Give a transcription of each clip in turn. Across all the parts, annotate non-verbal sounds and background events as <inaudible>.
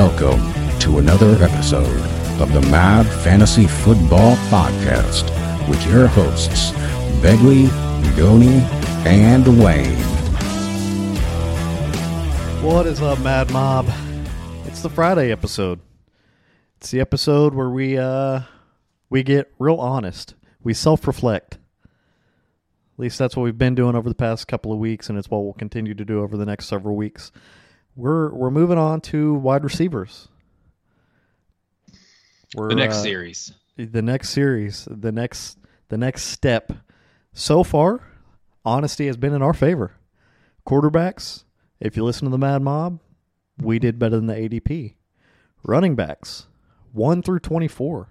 Welcome to another episode of the Mad Fantasy Football Podcast with your hosts, Begley, Goni, and Wayne. What is up, Mad Mob? It's the Friday episode. It's the episode where we uh we get real honest. We self-reflect. At least that's what we've been doing over the past couple of weeks, and it's what we'll continue to do over the next several weeks. We're we're moving on to wide receivers. We're, the next uh, series. the next series, the next the next step. So far, honesty has been in our favor. Quarterbacks, if you listen to the Mad Mob, we did better than the ADP. Running backs, 1 through 24.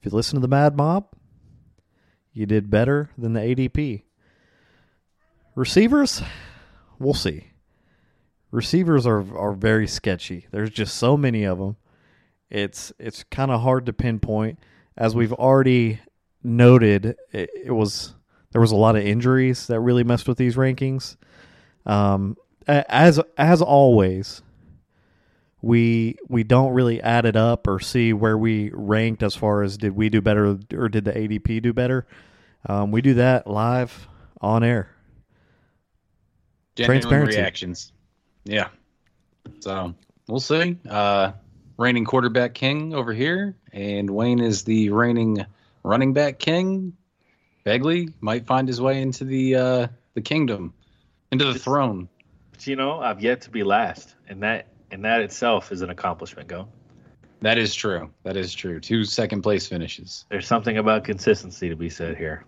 If you listen to the Mad Mob, you did better than the ADP. Receivers, we'll see. Receivers are are very sketchy. There's just so many of them. It's it's kind of hard to pinpoint. As we've already noted, it, it was there was a lot of injuries that really messed with these rankings. Um, as as always, we we don't really add it up or see where we ranked as far as did we do better or did the ADP do better. Um, we do that live on air. Genuine transparency. reactions. Yeah. So we'll see. Uh, reigning quarterback king over here, and Wayne is the reigning running back king. Begley might find his way into the uh, the kingdom, into the throne. But you know, I've yet to be last, and that and that itself is an accomplishment. Go. That is true. That is true. Two second place finishes. There's something about consistency to be said here.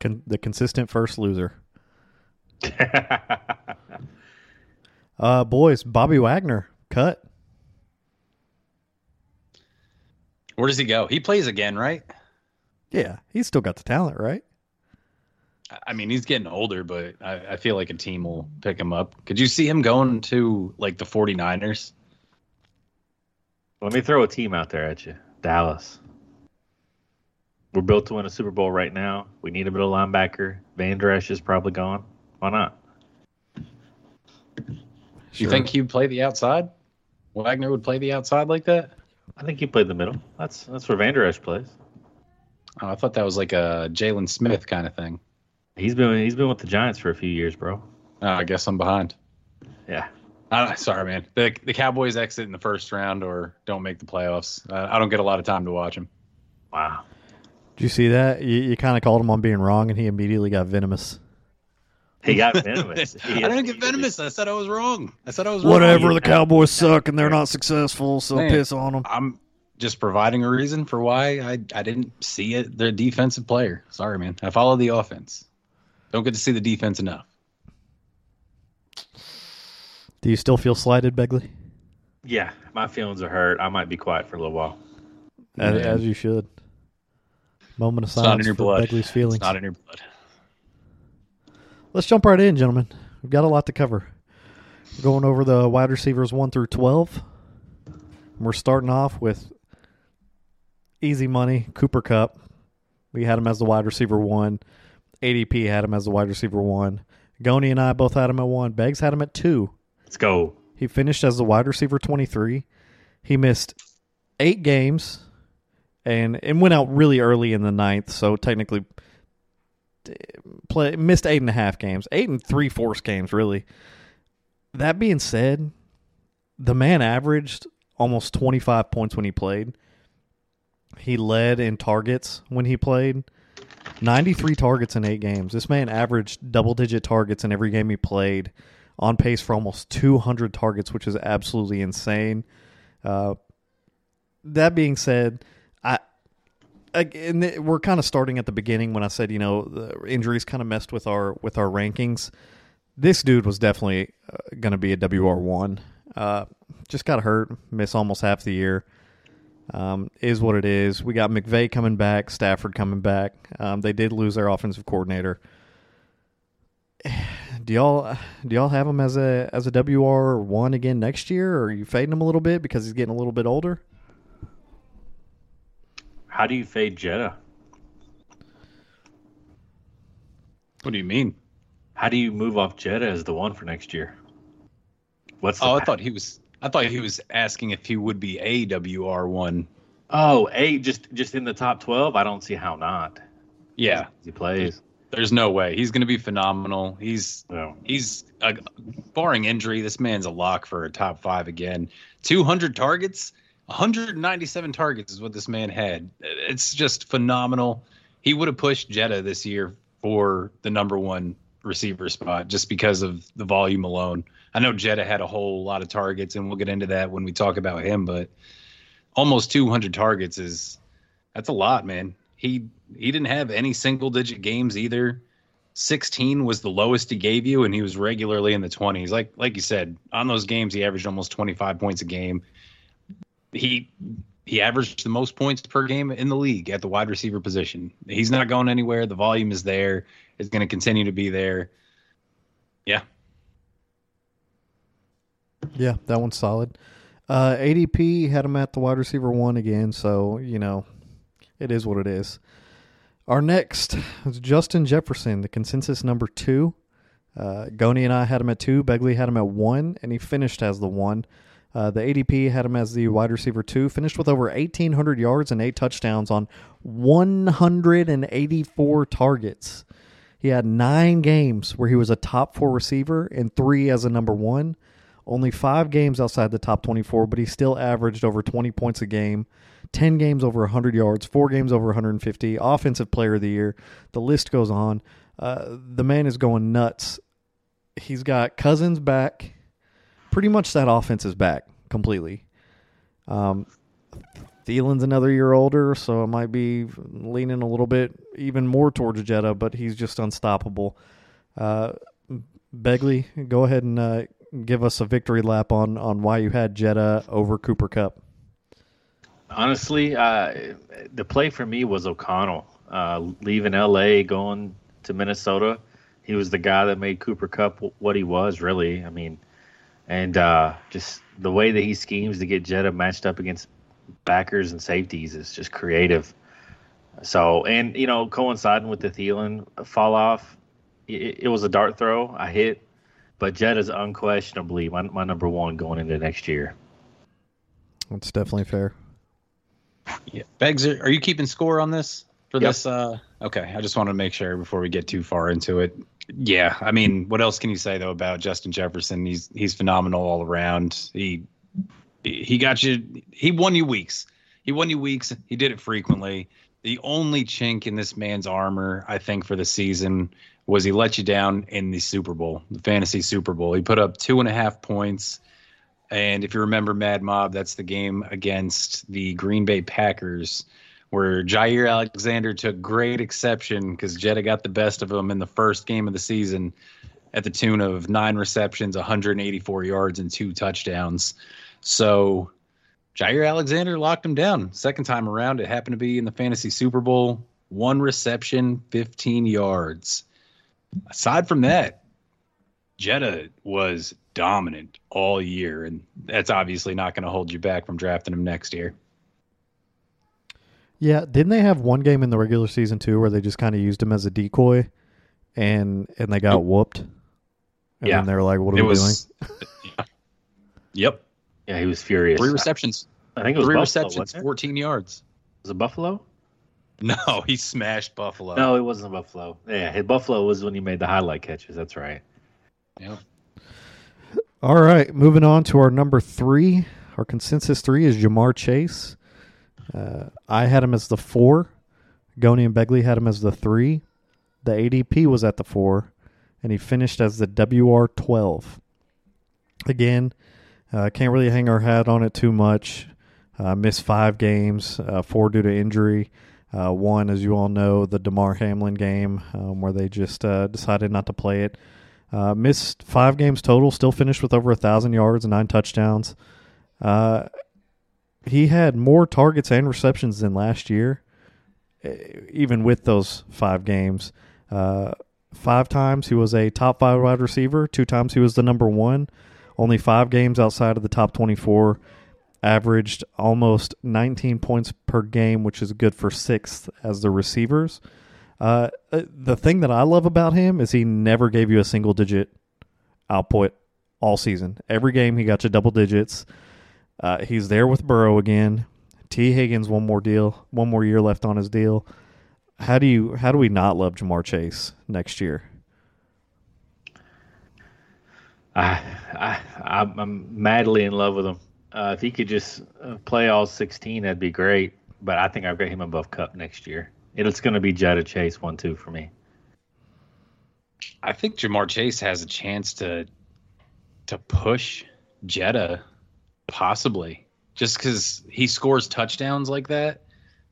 Con- the consistent first loser. <laughs> Uh, boys, Bobby Wagner cut. Where does he go? He plays again, right? Yeah, he's still got the talent, right? I- I mean, he's getting older, but I, I feel like a team will pick him up. Could you see him going to like the 49ers? Let me throw a team out there at you. Dallas. We're built to win a Super Bowl right now. We need a middle linebacker. Vander Esch is probably gone. Why not? Do you think he'd play the outside? Wagner would play the outside like that? I think he played the middle. That's that's where Vander Esch plays. Oh, I thought that was like a Jaylon Smith kind of thing. He's been he's been with the Giants for a few years, bro. Oh, I guess I'm behind. Yeah. Uh, sorry, man. The the Cowboys exit in the first round or don't make the playoffs. Uh, I don't get a lot of time to watch them. Wow. Did you see that? You, you kind of called him on being wrong, and he immediately got venomous. He got <laughs> venomous. I didn't get venomous. I said I was wrong. I said I was wrong. Whatever. The Cowboys suck, and they're not successful, so Man. piss on them. I'm just providing a reason for why I I didn't see it. They're a defensive player. Sorry, man. I follow the offense. Don't get to see the defense enough. Do you still feel slighted, Begley? Yeah, my feelings are hurt. I might be quiet for a little while. As, as you should. Moment of It's not silence in your for blood. Begley's feelings. It's not in your blood. Let's jump right in, gentlemen. We've got a lot to cover. We're going over the wide receivers 1 through 12. And we're starting off with easy money, Cooper Kupp. We had him as the wide receiver 1. ADP had him as the wide receiver 1. Goni and I both had him at 1. Beggs had him at 2. Let's go. He finished as the wide receiver 23. He missed eight games and and went out really early in the ninth, so technically eh, play missed eight and a half games, eight and three fourths games, really. That being said, the man averaged almost 25 points when he played. He led in targets when he played. 93 targets in eight games. This man averaged double digit targets in every game he played, on pace for almost 200 targets, which is absolutely insane. Uh, that being said, we're kind of starting at the beginning when I said, you know, the injuries kind of messed with our with our rankings. This dude was definitely uh, going to be a WR one. Uh, just got hurt, miss almost half the year. Um, is what it is. We got McVay coming back, Stafford coming back. Um, they did lose their offensive coordinator. <sighs> Do y'all do y'all have him as a as a WR one again next year, or are you fading him a little bit because he's getting a little bit older? How do you fade Jetta? What do you mean? How do you move off Jetta as the one for next year? What's the Oh, I thought he was. I thought he was asking if he would be AWR one. Oh, a just just in the top twelve. I don't see how not. Yeah, He plays. there's no way he's going to be phenomenal. He's No. he's uh, barring injury, this man's a lock for a top five again. 200 targets, 197 targets is what this man had. It's just phenomenal. He would have pushed Jetta this year for the number one receiver spot just because of the volume alone. I know Jetta had a whole lot of targets, and we'll get into that when we talk about him. But almost 200 targets is that's a lot, man. He he didn't have any single digit games either. 16 was the lowest he gave you, and he was regularly in the 20s. Like like you said, on those games, he averaged almost 25 points a game. He he averaged the most points per game in the league at the wide receiver position. He's not going anywhere. The volume is there. It's going to continue to be there. Yeah, Yeah, that one's solid. Uh, ADP had him at the wide receiver one again, so you know it is what it is. Our next is Justin Jefferson, the consensus number two. Uh, Goni and I had him at two. Begley had him at one, and he finished as the one. Uh, the ADP had him as the wide receiver two. Finished with over 1,800 yards and eight touchdowns on 184 targets. He had nine games where he was a top four receiver and three as a number one. Only five games outside the top 24, but he still averaged over 20 points a game, 10 games over 100 yards, four games over 150, offensive player of the year. The list goes on. Uh, the man is going nuts. He's got Cousins back. Pretty much that offense is back completely. Um, Thielen's another year older, so it might be leaning a little bit even more towards Jetta, but he's just unstoppable. Uh, Begley, go ahead and uh, give us a victory lap on on why you had Jetta over Cooper Kupp. Honestly, uh, the play for me was O'Connell. Uh, leaving LA, going to Minnesota, he was the guy that made Cooper Kupp what he was. Really, I mean, and uh, just the way that he schemes to get Jetta matched up against backers and safeties is just creative. So, and you know, coinciding with the Thielen fall off, it, it was a dart throw. I hit, but Jetta's unquestionably my, my number one going into next year. That's definitely fair. yeah. Beggs, are are you keeping score on this for Yep. this? Uh, okay, I just wanted to make sure before we get too far into it. Yeah, I mean, what else can you say though about Justin Jefferson? He's he's phenomenal all around. He he got you. He won you weeks. He won you weeks. He did it frequently. The only chink in this man's armor, I think, for the season was he let you down in the Super Bowl, the fantasy Super Bowl. He put up two and a half points. And if you remember Mad Mob, that's the game against the Green Bay Packers where Jaire Alexander took great exception because Jetta got the best of him in the first game of the season at the tune of nine receptions, 184 yards, and two touchdowns. So Jaire Alexander locked him down. Second time around, it happened to be in the fantasy Super Bowl. One reception, 15 yards. Aside from that, Jetta was dominant all year, and that's obviously not going to hold you back from drafting him next year. Yeah, didn't they have one game in the regular season too where they just kind of used him as a decoy, and and they got Yep. whooped, and Yeah. then they were like, "What are it we was. Yeah. <laughs> Yep. Yeah, he was furious. Three receptions. I think it was Three Buffalo, receptions, wasn't it? 14 yards. Was it Buffalo? <laughs> No, he smashed Buffalo. No, it wasn't Buffalo. Yeah, hit Buffalo was when he made the highlight catches. That's right. Yep. All right, moving on to our number three. Our consensus three is Ja'Marr Chase. Uh, I had him as the four. Goni and Begley had him as the three. The ADP was at the four, and he finished as the WR12. Again, uh, can't really hang our hat on it too much. Uh, missed five games, uh, four due to injury. Uh, one, as you all know, the Damar Hamlin game um, where they just uh, decided not to play it. Uh, missed five games total. Still finished with over a thousand yards and nine touchdowns. He had more targets and receptions than last year, eh, even with those five games. Uh, five times he was a top five wide receiver. Two times he was the number one. Only five games outside of the top twenty-four. Averaged almost 19 points per game, which is good for sixth as the receivers. Uh, uh, the thing that I love about him is he never gave you a single digit output all season. Every game he got you double digits. Uh, he's there with Burrow again. Tee Higgins one more deal, one more year left on his deal. How do you how do we not love Ja'Marr Chase next year? I, I I'm madly in love with him. Uh, if he could just uh, play all 16, that'd be great. But I think I've got him above Kupp next year. It's going to be Jetta Chase one two for me. I think Ja'Marr Chase has a chance to to push Jetta, possibly, just because he scores touchdowns like that.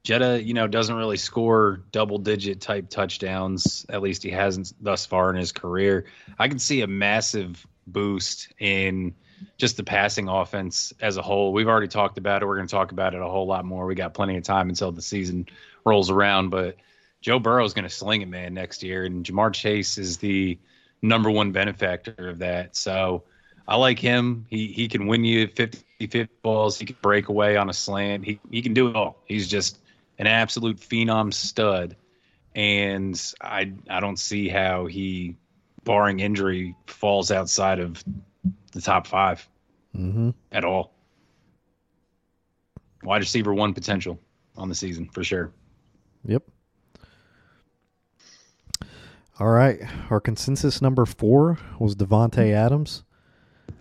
Jetta, you know, doesn't really score double digit type touchdowns. At least he hasn't thus far in his career. I can see a massive boost in just the passing offense as a whole. We've already talked about it. We're going to talk about it a whole lot more. We got plenty of time until the season rolls around, but Joe Burrow is going to sling it, man, next year, and Ja'Marr Chase is the number one benefactor of that. So I like him. He he can win you 50 50 balls. He can break away on a slant. He he can do it all. He's just an absolute phenom stud, and I I don't see how he, barring injury, falls outside of the top 5 mm-hmm. at all. Wide receiver one potential on the season for sure. Yep. All right. Our consensus number four was Davante Adams.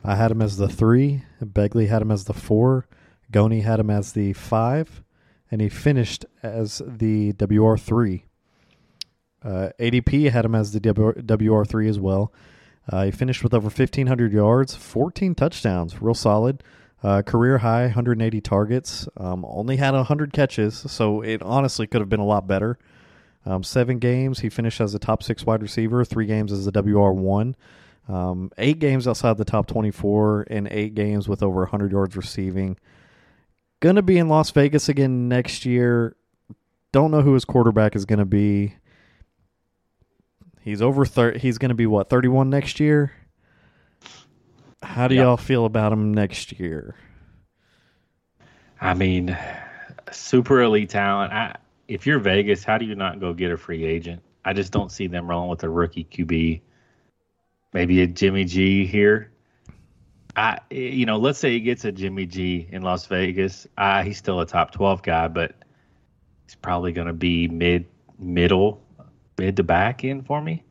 I had him as the three. Begley had him as the four. Goni had him as the five. And he finished as the WR3. Uh, ADP had him as the WR3 as well. Uh, he finished with over 1,500 yards, 14 touchdowns, real solid. Uh, career high, 180 targets. Um, only had 100 catches, so it honestly could have been a lot better. Um, seven games, he finished as a top six wide receiver. Three games as the WR1. Um, eight games outside the top 24, and eight games with over 100 yards receiving. Gonna be in Las Vegas again next year. Don't know who his quarterback is gonna be. He's over. Thir- he's gonna be what 31 next year. How do yep. y'all feel about him next year? I mean, super elite talent. I, if you're Vegas, how do you not go get a free agent? I just don't see them rolling with a rookie QB. Maybe a Jimmy G here. I, you know, let's say he gets a Jimmy G in Las Vegas. Uh, he's still a top twelve guy, but he's probably going to be mid, middle, mid to back in for me.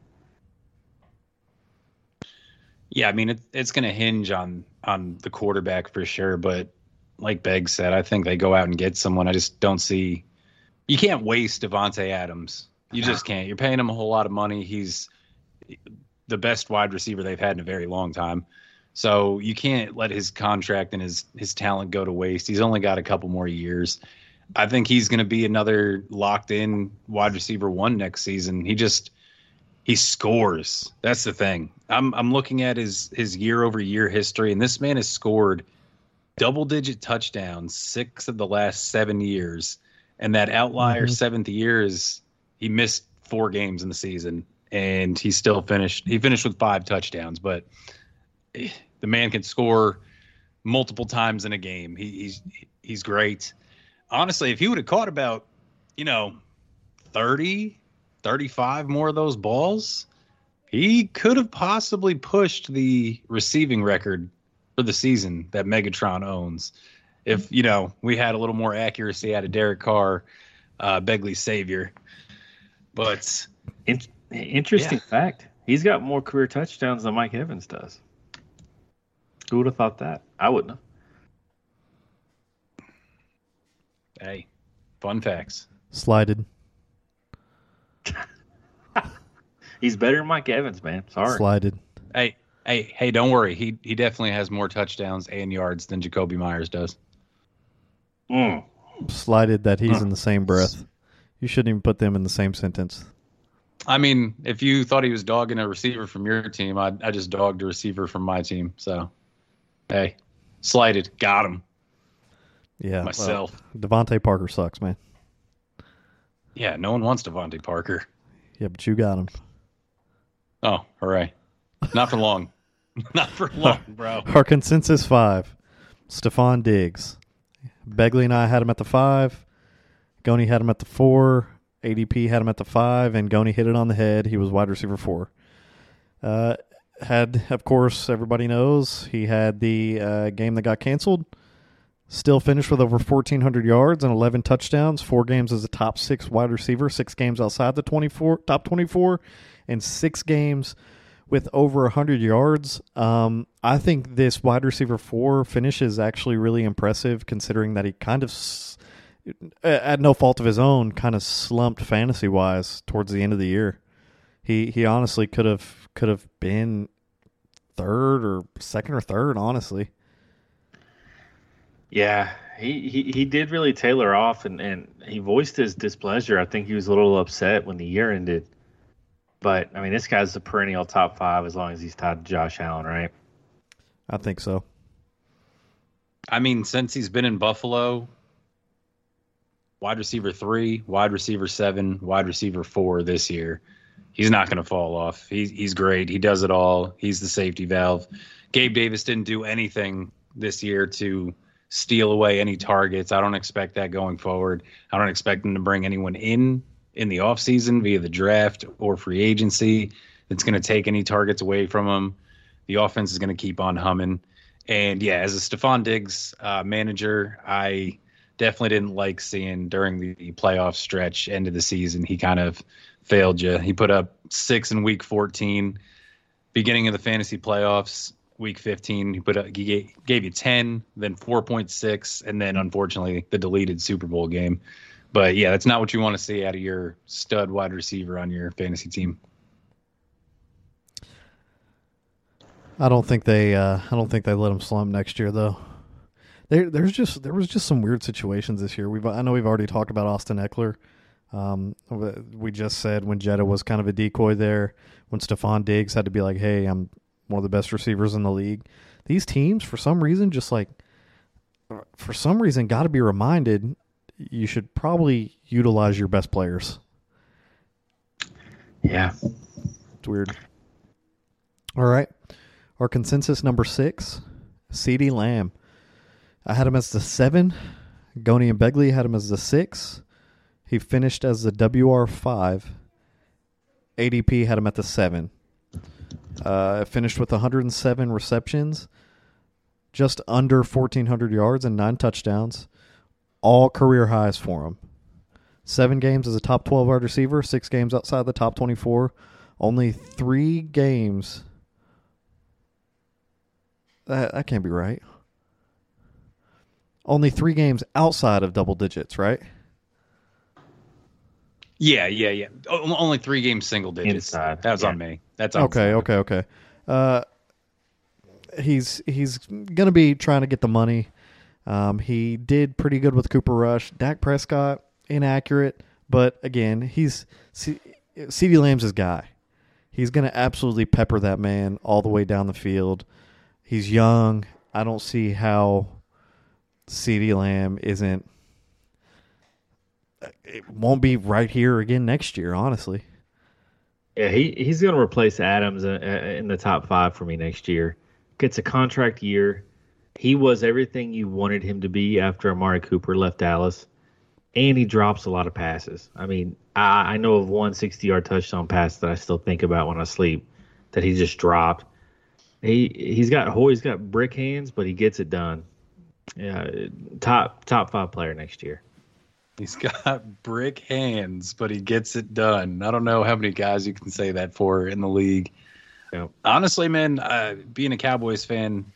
Yeah, I mean it, it's going to hinge on on the quarterback for sure, but like Beg said, I think they go out and get someone. I just don't see you can't waste Davante Adams. You just <laughs> can't. You're paying him a whole lot of money. He's the best wide receiver they've had in a very long time. So you can't let his contract and his his talent go to waste. He's only got a couple more years. I think he's going to be another locked in wide receiver one next season. He just he scores. That's the thing. I'm I'm looking at his his year over year history, and this man has scored double digit touchdowns six of the last seven years. And that outlier mm-hmm. seventh year is he missed four games in the season, and he still finished. He finished with five touchdowns, but the man can score multiple times in a game. He, he's he's great. Honestly, if he would have caught about, you know, 30, 35 more of those balls, he could have possibly pushed the receiving record for the season that Megatron owns if you know we had a little more accuracy out of Derek Carr, uh, Begley's savior. But In- interesting yeah. fact, he's got more career touchdowns than Mike Evans does. Who would have thought that? I wouldn't have. Hey, fun facts. Slided. <laughs> he's better than Mike Evans, man. Sorry. Slided. Hey, hey, hey! Don't worry. He he definitely has more touchdowns and yards than Jakobi Meyers does. Mm. Slighted that he's in the same breath. You shouldn't even put them in the same sentence. I mean, if you thought he was dogging a receiver from your team, I I just dogged a receiver from my team. So, hey, slighted, got him. Yeah, myself. Well, DeVante Parker sucks, man. Yeah, no one wants DeVante Parker. Yeah, but you got him. Oh, hooray! Not for long. <laughs> Not for long, <laughs> bro. Our consensus five: Stefon Diggs. Begley and I had him at the five. Goni had him at the four. ADP had him at the five, and Goni hit it on the head. He was wide receiver four. Uh, had, of course, everybody knows he had the uh, game that got canceled. Still finished with over 1,400 yards and 11 touchdowns. Four games as a top six wide receiver. Six games outside the 24 top 24, and six games with over 100 yards. Um, I think this wide receiver four finish is actually really impressive, considering that he kind of, Uh, at no fault of his own, kind of slumped fantasy wise towards the end of the year. He he honestly could have could have been third or second or third, honestly. Yeah, he, he, he did really tailor off and, and he voiced his displeasure. I think he was a little upset when the year ended. But I mean, this guy's a perennial top five as long as he's tied to Josh Allen, right? I think so. I mean, since he's been in Buffalo, wide receiver three, wide receiver seven, wide receiver four this year. He's not going to fall off. He's he's great. He does it all. He's the safety valve. Gabe Davis didn't do anything this year to steal away any targets. I don't expect that going forward. I don't expect him to bring anyone in in the offseason via the draft or free agency that's going to take any targets away from him. The offense is going to keep on humming. And yeah, as a Stefon Diggs uh, manager, I definitely didn't like seeing during the playoff stretch, end of the season, he kind of failed you. He put up six in week 14. Beginning of the fantasy playoffs, week 15, he put up, he gave you 10, then 4.6, and then unfortunately the deleted Super Bowl game. But yeah, that's not what you want to see out of your stud wide receiver on your fantasy team. I don't think they. Uh, I don't think they let him slump next year, though. There, there's just there was just some weird situations this year. We've I know we've already talked about Austin Ekeler. Um, we just said when Jetta was kind of a decoy there, when Stefon Diggs had to be like, "Hey, I'm one of the best receivers in the league." These teams, for some reason, just like for some reason, got to be reminded you should probably utilize your best players. Yeah, it's weird. All right. Our consensus number six, CeeDee Lamb. I had him as the seven. Goni and Begley had him as the six. He finished as the WR5. ADP had him at the seven. Uh, finished with 107 receptions, just under 1,400 yards and nine touchdowns. All career highs for him. Seven games as a top 12 wide receiver, six games outside the top 24. Only three games that that can't be right. Only three games outside of double digits, right? Yeah, yeah, yeah. only three games single digits. Inside. That was yeah. on me. That's on me. okay, okay, okay. Uh, he's he's gonna be trying to get the money. Um, he did pretty good with Cooper Rush. Dak Prescott inaccurate, but again, he's C- CeeDee Lamb's his guy. He's gonna absolutely pepper that man all the way down the field. He's young. I don't see how CeeDee Lamb isn't. It won't be right here again next year, honestly. Yeah, he, he's going to replace Adams in, in the top five for me next year. Gets a contract year. He was everything you wanted him to be after Amari Cooper left Dallas, and he drops a lot of passes. I mean, I, I know of one 60 yard touchdown pass that I still think about when I sleep that he just dropped he he's got oh, he's got brick hands, but he gets it done. Yeah, top top five player next year. He's got brick hands, but he gets it done. I don't know how many guys you can say that for in the league. Yep. Honestly, man, uh, being a Cowboys fan,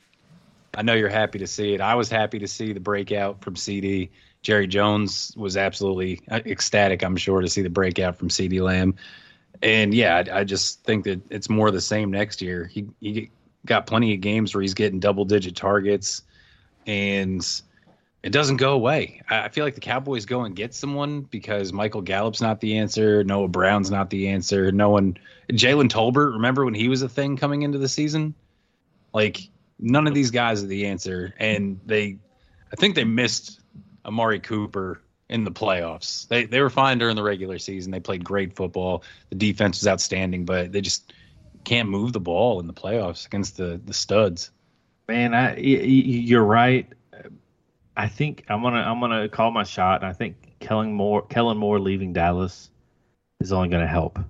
I know you're happy to see it. I was happy to see the breakout from CeeDee. Jerry Jones was absolutely uh, ecstatic, I'm sure, to see the breakout from CeeDee Lamb. And yeah, I, I, just think that it's more the same next year. He he got plenty of games where he's getting double digit targets and it doesn't go away. I feel like the Cowboys go and get someone because Michael Gallup's not the answer. Noah Brown's not the answer. No one. Jalen Tolbert, remember when he was a thing coming into the season? Like, none of these guys are the answer. And they, I think they missed Amari Cooper in the playoffs. They, they were fine during the regular season. They played great football. The defense was outstanding, but they just can't move the ball in the playoffs against the the studs. Man, I, you're right. I think I'm gonna I'm gonna call my shot. I think Kellen Moore Kellen Moore leaving Dallas is only gonna help.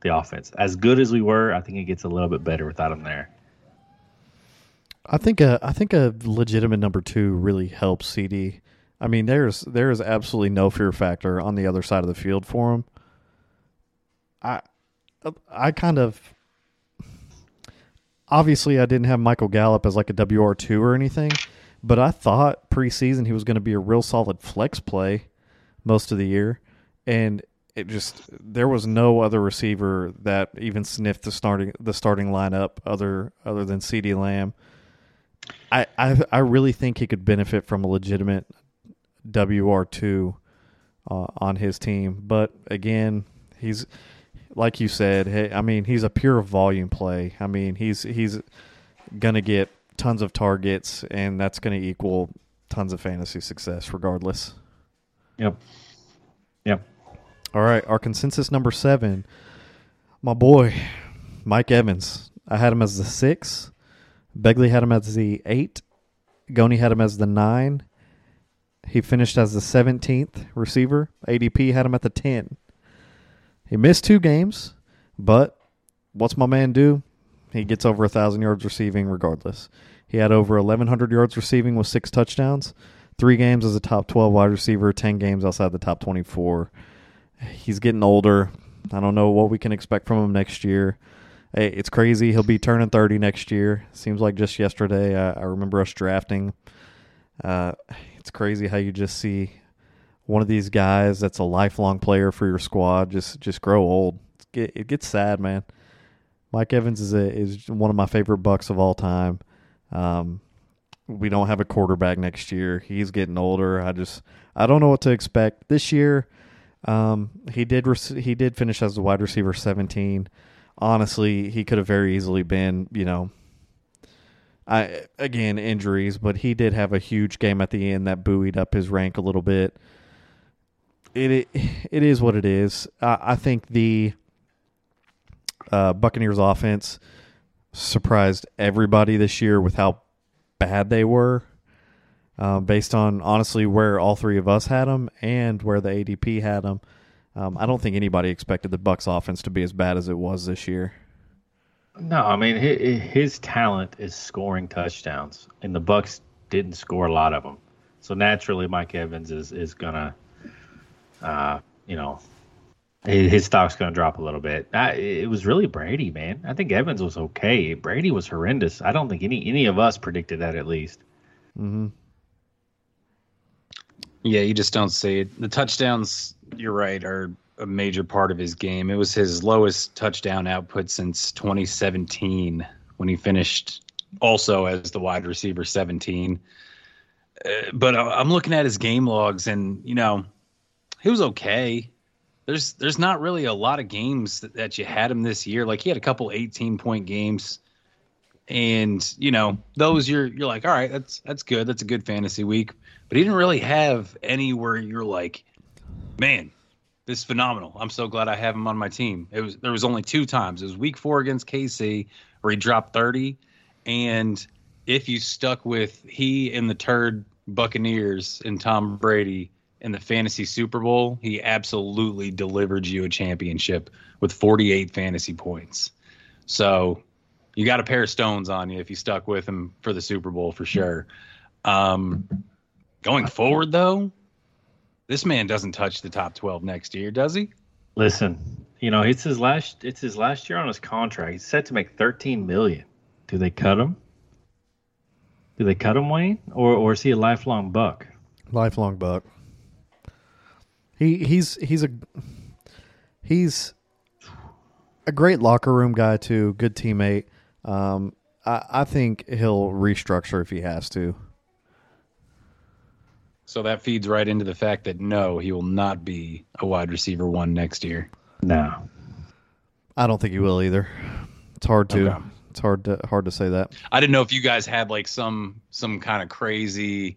the offense. As good as we were, I think it gets a little bit better without him there. I think a I think a legitimate number two really helps CeeDee. I mean, there's there is absolutely no fear factor on the other side of the field for him. I I kind of obviously I didn't have Michael Gallup as like a WR two or anything, but I thought preseason he was going to be a real solid flex play most of the year, and it just there was no other receiver that even sniffed the starting the starting lineup other other than CeeDee Lamb. I, I I really think he could benefit from a legitimate WR two uh, on his team, but again, he's like you said. Hey, I mean, he's a pure volume play. I mean, he's he's gonna get tons of targets, and that's gonna equal tons of fantasy success, regardless. Yep. Yep. All right, our consensus number seven, my boy, Mike Evans. I had him as the six. Begley had him as the eight. Goni had him as the nine. He finished as the seventeenth receiver. ADP had him at the ten. He missed two games, but what's my man do? He gets over a thousand yards receiving regardless. He had over eleven hundred yards receiving with six touchdowns. Three games as a top twelve wide receiver. Ten games outside the top twenty-four he's getting older. I don't know what we can expect from him next year. Hey, it's crazy. He'll be turning 30 next year. Seems like just yesterday. I, I remember us drafting. Uh, it's crazy how you just see one of these guys that's a lifelong player for your squad just just grow old. It, it gets sad, man. Mike Evans is a, is one of my favorite bucks of all time. Um, we don't have a quarterback next year. He's getting older. I just I don't know what to expect this year. Um, he did rec- he did finish as a wide receiver 17. Honestly, he could have very easily been, you know, I again injuries, but he did have a huge game at the end that buoyed up his rank a little bit. It it, is what it is. I, I think the uh, Buccaneers offense surprised everybody this year with how bad they were uh, based on honestly where all three of us had them and where the ADP had them. Um, I don't think anybody expected the Bucks offense to be as bad as it was this year. No, I mean his, his talent is scoring touchdowns, and the Bucks didn't score a lot of them. So naturally, Mike Evans is is gonna, uh, you know, his stock's gonna drop a little bit. I, it was really Brady, man. I think Evans was okay. Brady was horrendous. I don't think any any of us predicted that at least. Mm-hmm. Yeah, you just don't see it. The touchdowns, you're right, are a major part of his game. It was his lowest touchdown output since 2017 when he finished also as the wide receiver 17. Uh, but I'm looking at his game logs and, you know, he was okay. There's there's not really a lot of games that, that you had him this year. Like he had a couple 18 point games and, you know, those you're you're like, "All right, that's that's good. That's a good fantasy week." but he didn't really have any where you're like, man, this is phenomenal. I'm so glad I have him on my team. It was there was only two times. It was week four against KC where he dropped 30, and if you stuck with he and the turd Buccaneers and Tom Brady in the fantasy Super Bowl, he absolutely delivered you a championship with 48 fantasy points. So you got a pair of stones on you if you stuck with him for the Super Bowl for sure. Um, Going forward, though, this man doesn't touch the top twelve next year, does he? Listen, you know it's his last. It's his last year on his contract. He's set to make thirteen million. Do they cut him? Do they cut him, Wayne, or or is he a lifelong buck? Lifelong buck. He he's he's a he's a great locker room guy too. Good teammate. Um, I I think he'll restructure if he has to. So that feeds right into the fact that no, he will not be a wide receiver one next year. No, I don't think he will either. It's hard to okay. it's hard to hard to say that. I didn't know if you guys had like some some kind of crazy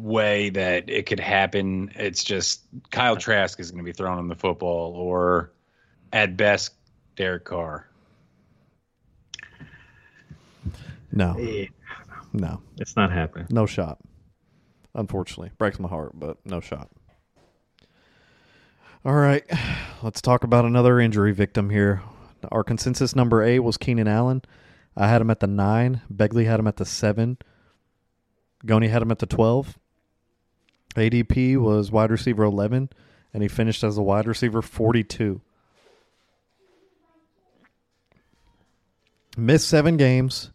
way that it could happen. It's just Kyle Trask is going to be thrown on the football, or at best Derek Carr. No, no, it's not happening. No shot unfortunately. Breaks my heart, but no shot. All right, let's talk about another injury victim here. Our consensus number eight was Keenan Allen. I had him at the nine. Begley had him at the seven. Goni had him at the twelve. ADP was wide receiver eleven, and he finished as a wide receiver forty-two. Missed seven games.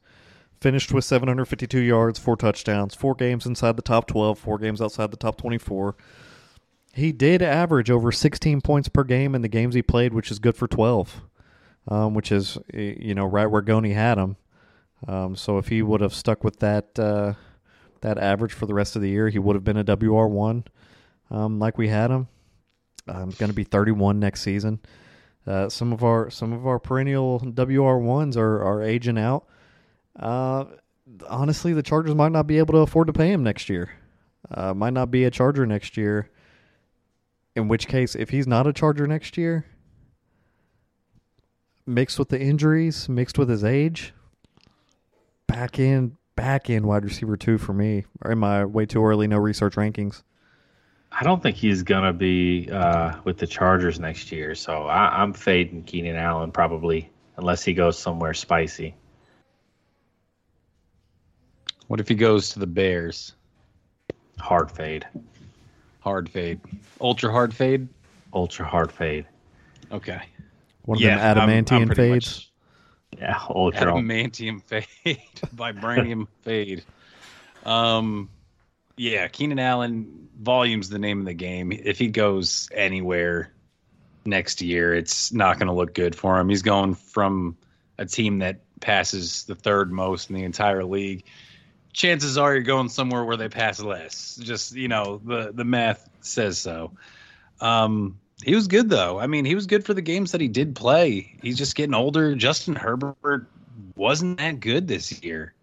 Finished with 752 yards, four touchdowns, four games inside the top 12, four games outside the top 24. He did average over 16 points per game in the games he played, which is good for 12, um, which is you know right where Goni had him. Um, so if he would have stuck with that uh, that average for the rest of the year, he would have been a WR one um, like we had him. Um, going to be 31 next season. Uh, some of our some of our perennial WR ones are are aging out. Uh, honestly, the Chargers might not be able to afford to pay him next year. Uh, might not be a Charger next year. In which case, if he's not a Charger next year, mixed with the injuries, mixed with his age, back in back in wide receiver two for me. Or am I way too early? No research rankings. I don't think he's gonna be uh, with the Chargers next year, so I, I'm fading Keenan Allen probably unless he goes somewhere spicy. What if he goes to the Bears? Hard fade. Hard fade. Ultra hard fade? Ultra hard fade. Okay. One of them adamantium fades. Yeah, ultra. Adamantium fade. <laughs> Vibranium fade. Um, yeah, Keenan Allen, volume's the name of the game. If he goes anywhere next year, it's not going to look good for him. He's going from a team that passes the third most in the entire league chances are you're going somewhere where they pass less. Just you know, the the math says so. Um, he was good though. I mean, he was good for the games that he did play. He's just getting older. Justin Herbert wasn't that good this year,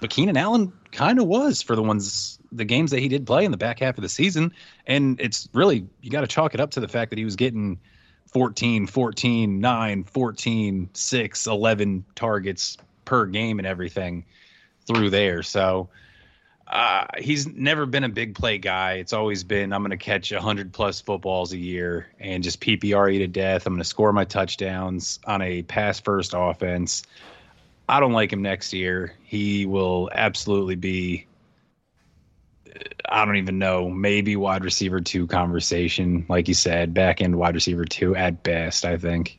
but Keenan Allen kind of was for the ones the games that he did play in the back half of the season. And it's really you got to chalk it up to the fact that he was getting 14, 14, 9, 14, 6, 11 targets per game and everything through there. So uh, he's never been a big play guy. It's always been I'm going to catch 100 plus footballs a year and just PPR you to death. I'm going to score my touchdowns on a pass first offense. I don't like him next year. He will absolutely be. I don't even know. Maybe wide receiver two conversation, like you said, back end wide receiver two at best. I think.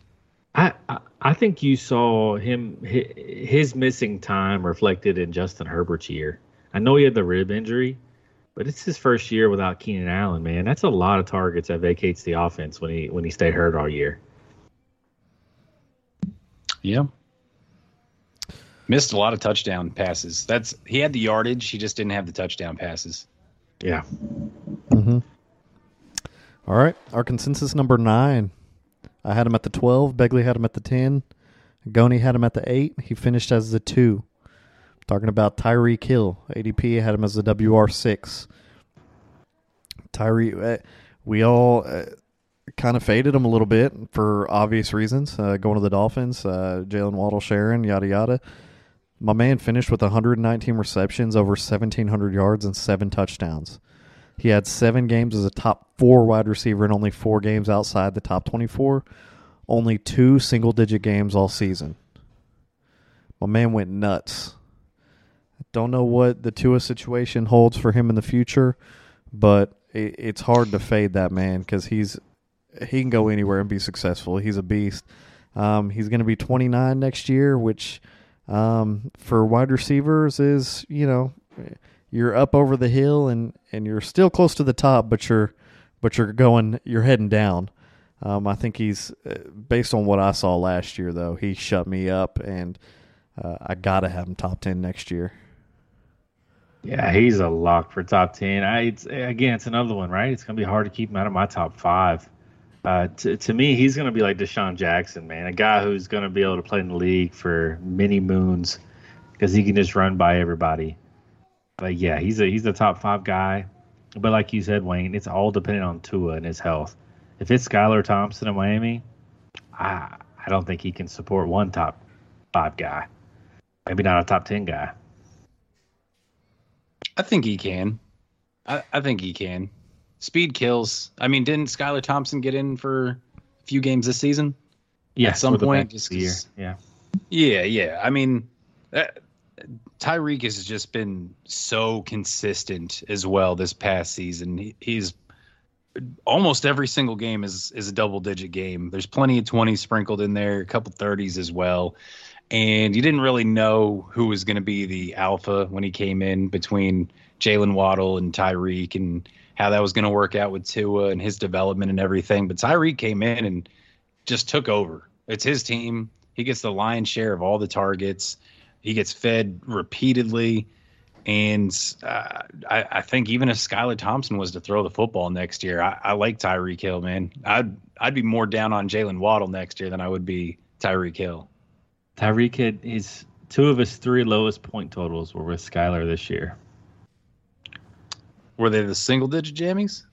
I, I think you saw him his missing time reflected in Justin Herbert's year. I know he had the rib injury, but it's his first year without Keenan Allen. Man, that's a lot of targets that vacates the offense when he when he stayed hurt all year. Yeah, missed a lot of touchdown passes. That's he had the yardage, he just didn't have the touchdown passes. Yeah. Mm-hmm. All right, our consensus number nine I had him at the 12. Begley had him at the 10. Goni had him at the 8. He finished as the 2. Talking about Tyreek Hill. ADP had him as the WR6. Tyree, uh, we all uh, kind of faded him a little bit for obvious reasons. Uh, going to the Dolphins, uh, Jaylen Waddle, Sharon, yada yada. My man finished with 119 receptions, over 1,700 yards, and seven touchdowns. He had seven games as a top four wide receiver and only four games outside the top 24. Only two single digit games all season. My man went nuts. Don't know what the Tua situation holds for him in the future, but it's hard to fade that man because he's he can go anywhere and be successful. He's a beast. Um, he's going to be 29 next year, which um, for wide receivers is you know you're up over the hill and and you're still close to the top, but you're but you're going you're heading down. Um, I think he's uh, based on what I saw last year though. He shut me up, and uh, I gotta have him top ten next year. Yeah, he's a lock for top ten. I it's, again, it's another one, right? It's gonna be hard to keep him out of my top five. Uh, to, to me, he's to be like DeSean Jackson, man, a guy who's to be able to play in the league for many moons because he can just run by everybody. But yeah, he's a he's a top five guy. But like you said, Wayne, it's all dependent on Tua and his health. If it's Skylar Thompson in Miami, I I don't think he can support one top five guy. Maybe not a top ten guy. I think he can. I, I think he can. speed kills. I mean, didn't Skylar Thompson get in for a few games this season? Yeah, At some point, just year. Yeah. Yeah, yeah. I mean, that, Tyreek has just been so consistent as well this past season. He, he's almost every single game is is a double digit game. There's plenty of 20s sprinkled in there, a couple 30s as well. And you didn't really know who was going to be the alpha when he came in between Jaylen Waddle and Tyreek and how that was going to work out with Tua and his development and everything. But Tyreek came in and just took over. It's his team. He gets the lion's share of all the targets. He gets fed repeatedly. And uh, I, I think even if Skylar Thompson was to throw the football next year, I, I like Tyreek Hill, man. I'd I'd be more down on Jaylen Waddle next year than I would be Tyreek Hill. Tyreek had his two of his three lowest point totals were with Skylar this year. Were they the single digit jammies?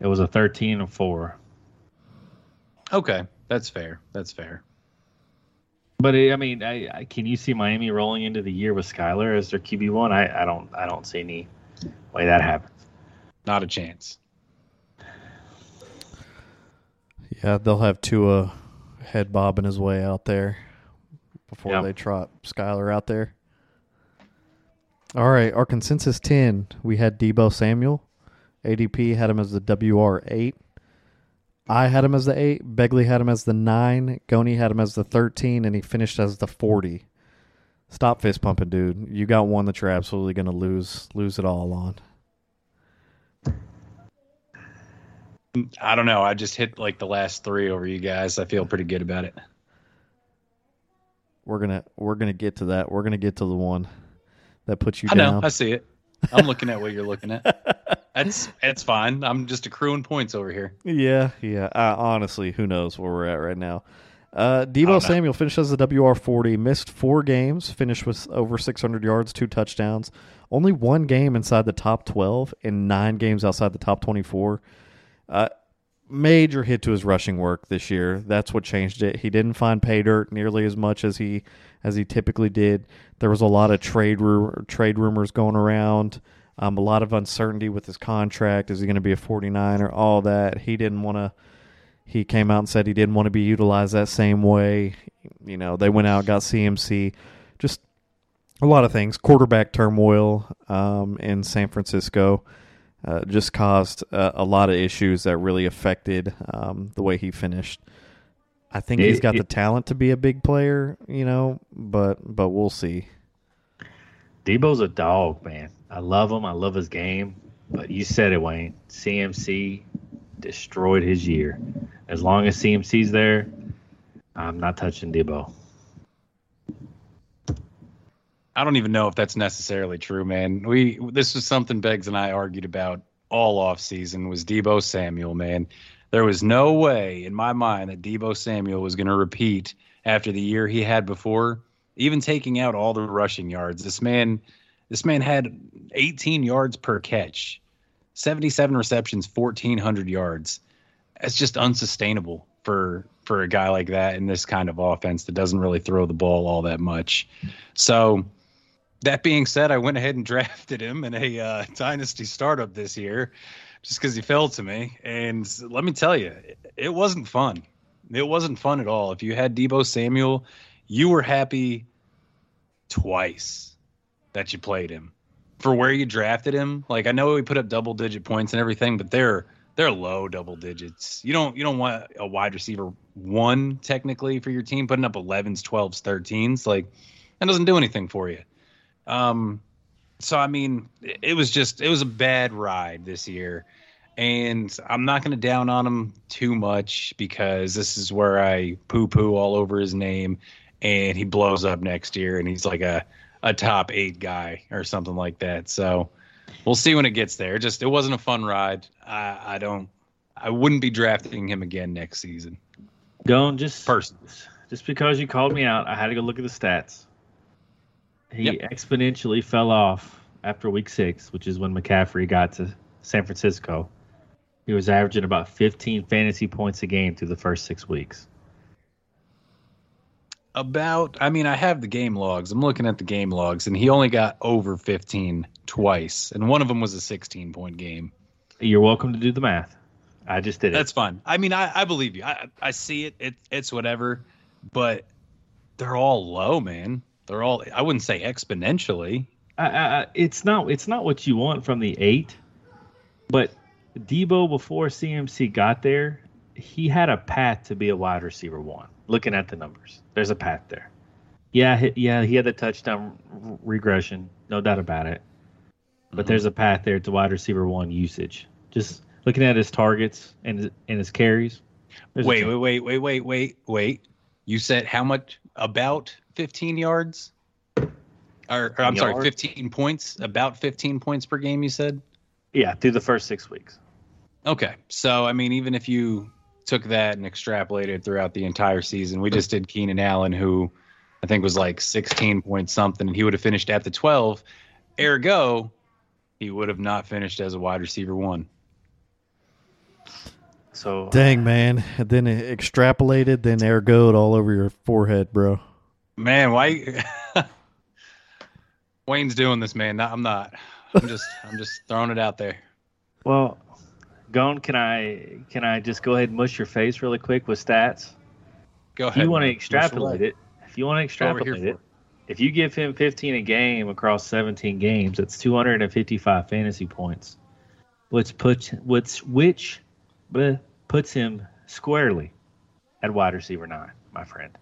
It was a 13 and 4. Okay, that's fair. That's fair. But it, I mean, I, I can you see Miami rolling into the year with Skylar as their QB one? I, I don't I don't see any way that happens. Not a chance. Yeah, they'll have Tua head bobbing his way out there before Yeah. they trot Skylar out there. All right, our consensus 10, we had Deebo Samuel. ADP had him as the WR8. I had him as the 8. Begley had him as the 9. Goni had him as the 13, and he finished as the 40. Stop fist pumping, dude. You got one that you're absolutely going to lose lose it all on. I don't know. I just hit like the last three over you guys. I feel pretty good about it. We're gonna we're gonna get to that. We're gonna get to the one that puts you I know. down. I see it. I'm looking at what you're looking at. <laughs> That's that's fine. I'm just accruing points over here. Yeah, yeah. Uh, honestly, who knows where we're at right now? Uh, Deebo. Samuel finished as the WR forty. Missed four games. Finished with over six hundred yards, two touchdowns. Only one game inside the top twelve, and nine games outside the top twenty four. Uh, major hit to his rushing work this year. That's what changed it. He didn't find pay dirt nearly as much as he as he typically did. There was a lot of trade trade rumors going around. Um, a lot of uncertainty with his contract. Is he going to be a 49er? All that. He didn't want to. He came out and said he didn't want to be utilized that same way. You know, they went out got CMC. Just a lot of things. Quarterback turmoil um, in San Francisco uh, just caused uh, a lot of issues that really affected um, the way he finished. I think It- he's got it- the talent to be a big player, you know, but but we'll see. Deebo's a dog, man. I love him. I love his game. But you said it, Wayne. CMC destroyed his year. As long as CMC's there, I'm not touching Deebo. I don't even know if that's necessarily true, man. We this was something Beggs and I argued about all off season was Deebo Samuel, man. There was no way in my mind that Deebo Samuel was going to repeat after the year he had before, even taking out all the rushing yards. This man this man had 18 yards per catch. 77 receptions, 1400 yards. That's just unsustainable for for a guy like that in this kind of offense that doesn't really throw the ball all that much. So that being said, I went ahead and <laughs> drafted him in a uh, dynasty startup this year, just because he fell to me. And let me tell you, it, wasn't fun. It wasn't fun at all. If you had Deebo Samuel, you were happy twice that you played him for where you drafted him. Like I know he put up double digit points and everything, but they're they're low double digits. You don't you don't want a wide receiver one technically for your team putting up 11s, 12s, 13s. Like that doesn't do anything for you. Um, so I mean, it was just it was a bad ride this year, and I'm not going to down on him too much because this is where I poo poo all over his name, and he blows up next year, and he's like a a top eight guy or something like that. So we'll see when it gets there. Just it wasn't a fun ride. I, I don't. I wouldn't be drafting him again next season. Going just Person. just because you called me out, I had to go look at the stats. He Yep. exponentially fell off after week six, which is when McCaffrey got to San Francisco. He was averaging about 15 fantasy points a game through the first six weeks. About, I mean, I have the game logs. I'm looking at the game logs, and he only got over 15 twice, and one of them was a 16 point game. You're welcome to do the math. I just did it. That's fine. I mean, I, I believe you. I, I see it. it. It's whatever, but they're all low, man. They're all. I wouldn't say exponentially. I, I, it's not. It's not what you want from the eight, but Deebo before CMC got there, he had a path to be a wide receiver one. Looking at the numbers, there's a path there. Yeah, he, yeah, he had the touchdown regression, no doubt about it. But Mhm. there's a path there to wide receiver one usage. Just looking at his targets and his, and his carries. Wait, wait, wait, wait, wait, wait, wait. You said how much? About 15 yards? Or, or I'm sorry, 15 points. About 15 points per game. You said. Yeah, through the first six weeks. Okay, so I mean, even if you took that and extrapolated throughout the entire season, we just did Keenan Allen, who I think was like 16 point something, and he would have finished at the 12. Ergo, he would have not finished as a wide receiver one. So Dang, man. And then it extrapolated, then ergoed all over your forehead, bro. Man, why? <laughs> Wayne's doing this, man. No, I'm not. I'm just, <laughs> I'm just throwing it out there. Well, Gone, can I can I just go ahead and mush your face really quick with stats? Go ahead. If you want to extrapolate it, if you want to That's what we're here extrapolate it, if you give him 15 a game across 17 games, that's 255 fantasy points, which puts which which bleh, puts him squarely at wide receiver nine, my friend.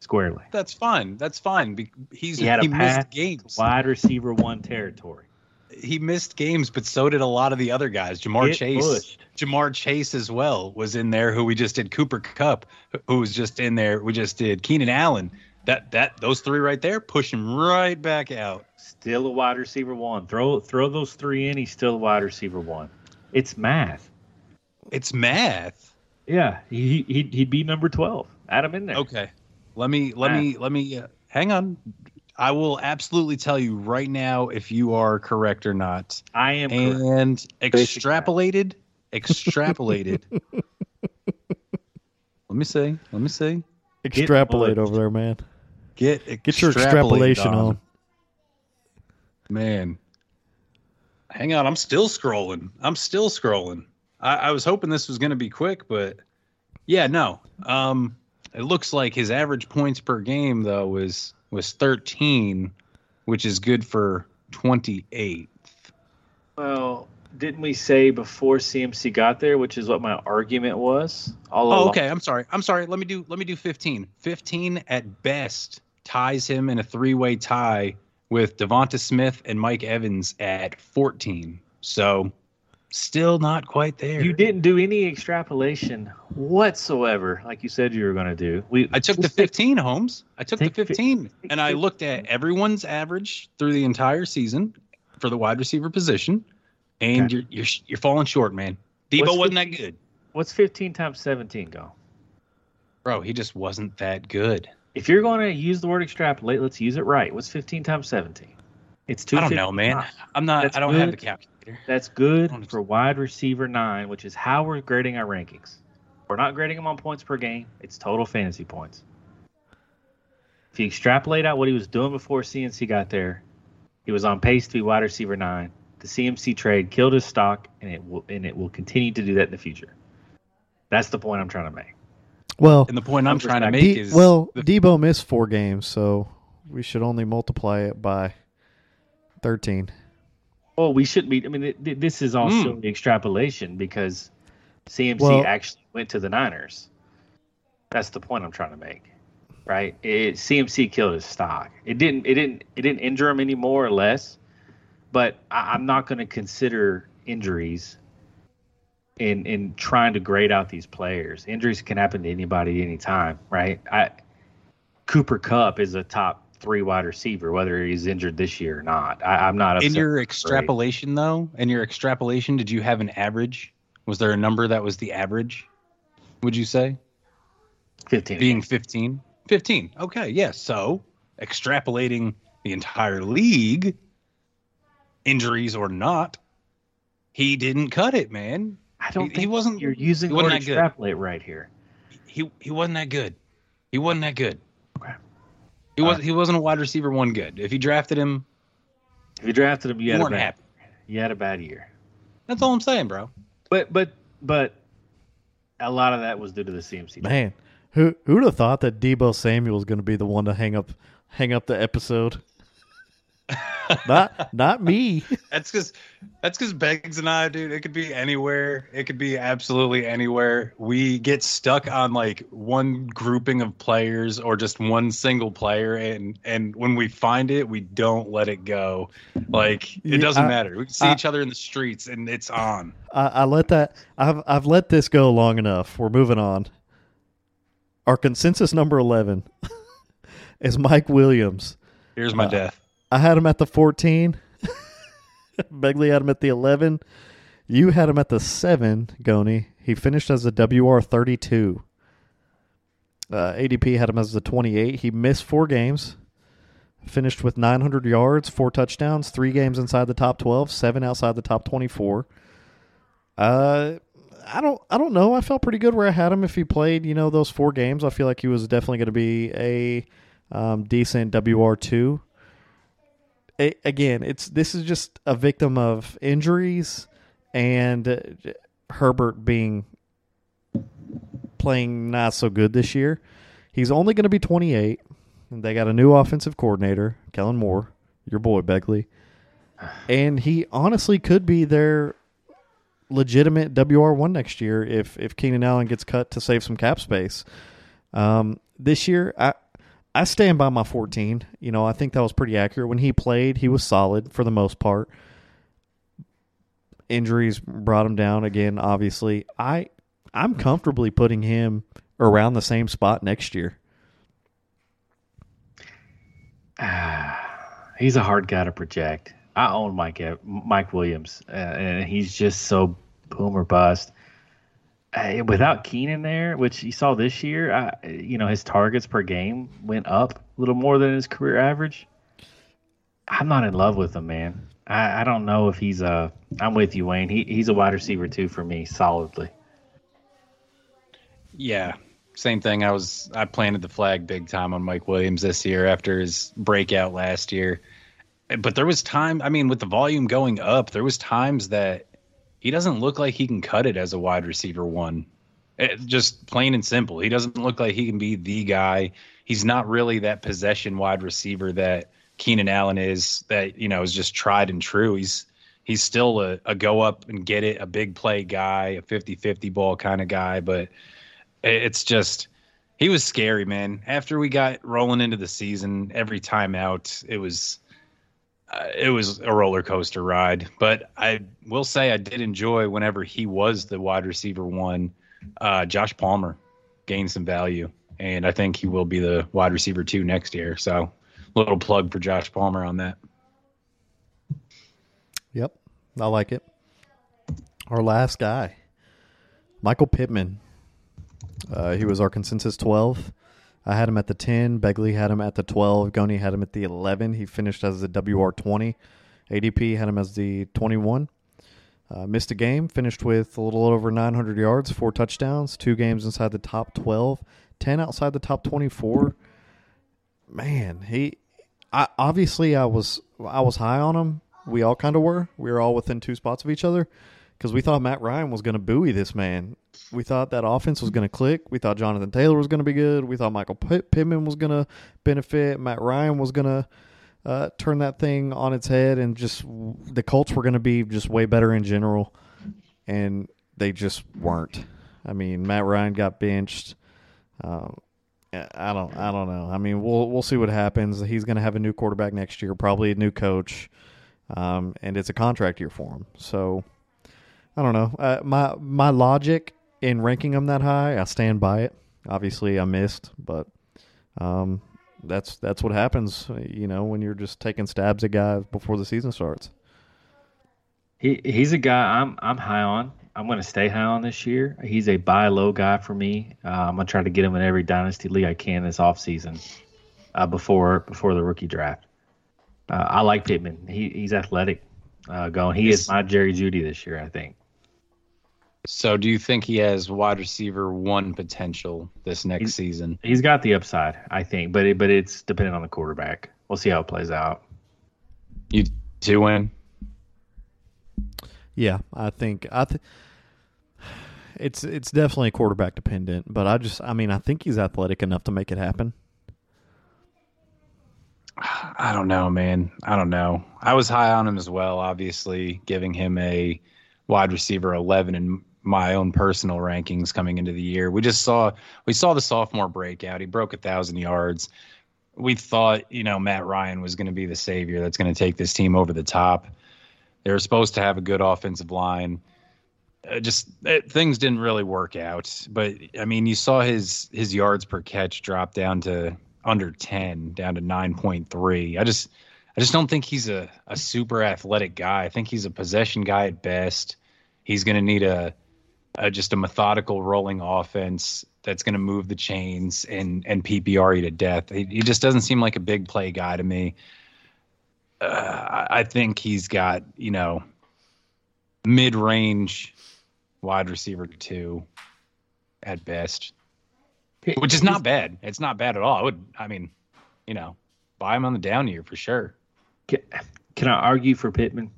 Squarely, That's fine. That's fine. He's he had a he missed games. wide receiver one territory. He missed games, but so did a lot of the other guys. Ja'Marr Get Chase, pushed. Ja'Marr Chase as well was in there. Who we just did Cooper Kupp, who was just in there. We just did Keenan Allen. That that those three right there push him right back out. Still a wide receiver one. Throw throw those three in. He's still a wide receiver one. It's math. It's math. Yeah, he he'd, he'd be number 12. Add him in there. Okay. Let me let me let me uh, hang on. I will absolutely tell you right now if you are correct or not. I am correct. And extrapolated, extrapolated. <laughs> let me see. Let me see. Extrapolate pushed. over there, man. Get Get your extrapolated extrapolation on. Man, hang on. I'm still scrolling. I'm still scrolling. I, I was hoping this was going to be quick, but yeah, no. Um, it looks like his average points per game though was was 13, which is good for 28. Well, didn't we say before CMC got there, which is what my argument was? All Oh, okay. I'm sorry. I'm sorry. Let me do let me do 15. 15 at best ties him in a three-way tie with DeVonta Smith and Mike Evans at 14. So still not quite there. You didn't do any extrapolation whatsoever, like you said you were going to do. We I took the 15 homes. I took the 15 and I looked at everyone's average through the entire season for the wide receiver position and Okay. you're you're you're falling short, man. Deebo What's wasn't that good. What's 15 times 17 go? Bro, he just wasn't that good. If you're going to use the word extrapolate, let's use it right. What's 15 times 17? It's two. I don't know, man. I'm not That's I don't have the calculator. That's good for wide receiver nine, which is how we're grading our rankings. We're not grading them on points per game. It's total fantasy points. If you extrapolate out what he was doing before CMC got there, he was on pace to be wide receiver nine. The CMC trade killed his stock, and it will and it will continue to do that in the future. That's the point I'm trying to make. Well, And the point I'm Numbers trying to make D- is well, the- Deebo missed four games, so we should only multiply it by thirteen. Well, we shouldn't be. I mean, th- th- this is also still the extrapolation because CMC Well- actually went to the Niners. That's the point I'm trying to make, right? It, CMC killed his stock. It didn't. It didn't. It didn't injure him any more or less. But I, I'm not going to consider injuries in in trying to grade out these players. Injuries can happen to anybody anytime, right? I Cooper Kupp is a top three wide receiver, whether he's injured this year or not. I, I'm not in your extrapolation though, in your extrapolation, did you have an average? Was there a number that was the average? Would you say? 15 being 15 15 okay yes so extrapolating the entire league injuries or not he didn't cut it man I don't he- think he wasn't- you're using he wasn't word that good. extrapolate right here. he he wasn't that good he wasn't that good. He was Uh, he wasn't a wide receiver one good if you drafted him If you drafted him, you you had a weren't bad, happy you had a bad year. That's all I'm saying, bro. But but but a lot of that was due to the CMC. Man, who who'd have thought that Deebo Samuel was going to be the one to hang up hang up the episode? Not not me. <laughs> That's because that's because Beggs and I, dude. It could be anywhere. It could be absolutely anywhere. We get stuck on like one grouping of players or just one single player, and and when we find it, we don't let it go. Like it Yeah, doesn't I- matter. We can see I- each other in the streets, and it's on. I, I let that. I've I've let this go long enough. We're moving on. Our consensus number eleven <laughs> is Mike Williams. Here's my Uh, death. I had him at the fourteen. <laughs> Begley had him at the eleven. You had him at the seven, Goni. He finished as a WR thirty two. Uh, ADP had him as the twenty eight. He missed four games. Finished with nine hundred yards, four touchdowns, three games inside the top twelve, seven outside the top twenty four. Uh, I don't, I don't know. I felt pretty good where I had him. If he played, you know, those four games, I feel like he was definitely going to be a um, decent WR two. A- again, it's this is just a victim of injuries and uh, Herbert being playing not so good this year. He's only going to be 28. And they got a new offensive coordinator, Kellen Moore, your boy Begley. And he honestly could be their legitimate WR1 next year if if Keenan Allen gets cut to save some cap space. Um, this year, I I stand by my 14. You know, I think that was pretty accurate. When he played, he was solid for the most part. Injuries brought him down again. Obviously, I I'm comfortably putting him around the same spot next year. <sighs> He's a hard guy to project. I own Mike Mike Williams, uh, and he's just so boom or bust. Uh, without Keenan there, which you saw this year, I, you know his targets per game went up a little more than his career average. I'm not in love with him, man. I, I don't know if he's a. I'm with you, Wayne. He, he's a wide receiver too for me, solidly. Yeah, same thing. I was I planted the flag big time on Mike Williams this year after his breakout last year. But there was time. I mean, with the volume going up, there was times that he doesn't look like he can cut it as a wide receiver one. It, just plain and simple. He doesn't look like he can be the guy. He's not really that possession wide receiver that Keenan Allen is. That you know is just tried and true. He's he's still a, a go up and get it, a big play guy, a 50-50 ball kind of guy, but it's just he was scary, man. After we got rolling into the season, every time out, it was uh, it was a roller coaster ride. But I will say I did enjoy whenever he was the wide receiver one. Uh, Josh Palmer gained some value, and I think he will be the wide receiver two next year. So, little plug for Josh Palmer on that. Yep, I like it. Our last guy, Michael Pittman. Uh, he was our consensus 12. I had him at the 10. Begley had him at the 12. Goni had him at the 11. He finished as the WR20. ADP had him as the 21. Uh, missed a game, finished with a little over 900 yards, four touchdowns, two games inside the top 12, 10 outside the top 24. Man, he I obviously I was I was high on him. We all kind of were. We were all within two spots of each other because we thought Matt Ryan was going to buoy this man. We thought that offense was going to click. We thought Jonathan Taylor was going to be good. We thought Michael Pitt- Pittman was going to benefit. Matt Ryan was going to uh, turn that thing on its head, and just the Colts were going to be just way better in general, and they just weren't. I mean, Matt Ryan got benched. Um, I don't, I don't know. I mean, we'll we'll see what happens. He's going to have a new quarterback next year, probably a new coach, um, and it's a contract year for him. So I don't know. Uh, my my logic in ranking him that high, I stand by it. Obviously, I missed, but um, that's that's what happens. You know, when you're just taking stabs at guys before the season starts. He he's a guy I'm I'm high on. I'm going to stay high on this year. He's a buy low guy for me. Uh, I'm going to try to get him in every dynasty league I can this offseason uh, before before the rookie draft. Uh, I like Pittman. He he's athletic. Uh, going. He is my Jerry Jeudy this year. I think. So, do you think he has wide receiver one potential this next He's- season? He's got the upside, I think, but it, but it's dependent on the quarterback. We'll see how it plays out. You two win. Yeah, I think I th- it's it's definitely quarterback dependent, but I just I mean I think he's athletic enough to make it happen. <sighs> I don't know, man. I don't know. I was high on him as well, obviously, giving him a wide receiver 11 in my own personal rankings coming into the year. We just saw we saw the sophomore breakout. He broke a thousand yards. We thought, you know, Matt Ryan was going to be the savior that's going to take this team over the top. They were supposed to have a good offensive line. Uh, just it, things didn't really work out. But I mean, you saw his his yards per catch drop down to under 10 down to 9.3 i just i just don't think he's a, a super athletic guy i think he's a possession guy at best he's going to need a, a, just a methodical rolling offense that's going to move the chains and and ppr you to death he, he just doesn't seem like a big play guy to me uh, I, think he's got you know mid-range wide receiver two at best which is not bad. It's not bad at all. I would, I mean, you know, buy him on the down year for sure. Can, can I argue for Pittman?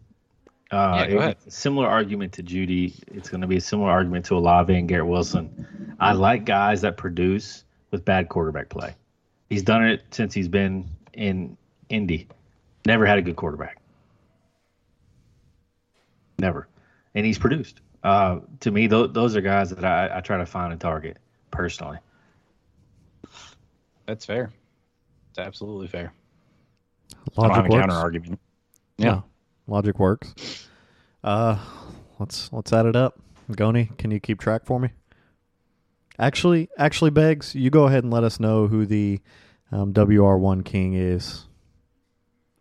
Uh, Yeah, go ahead. similar argument to Jeudy. It's going to be a similar argument to Olave and Garrett Wilson. I like guys that produce with bad quarterback play. He's done it since he's been in Indy. Never had a good quarterback. Never, and he's produced. Uh, to me, th- those are guys that I, I try to find and target personally. That's fair. It's absolutely fair. I don't have a counter argument. Yeah. Yeah. Logic works. Uh, let's let's add it up. Goni, can you keep track for me? Actually, actually, Beggs, you go ahead and let us know who the um, WR1 king is.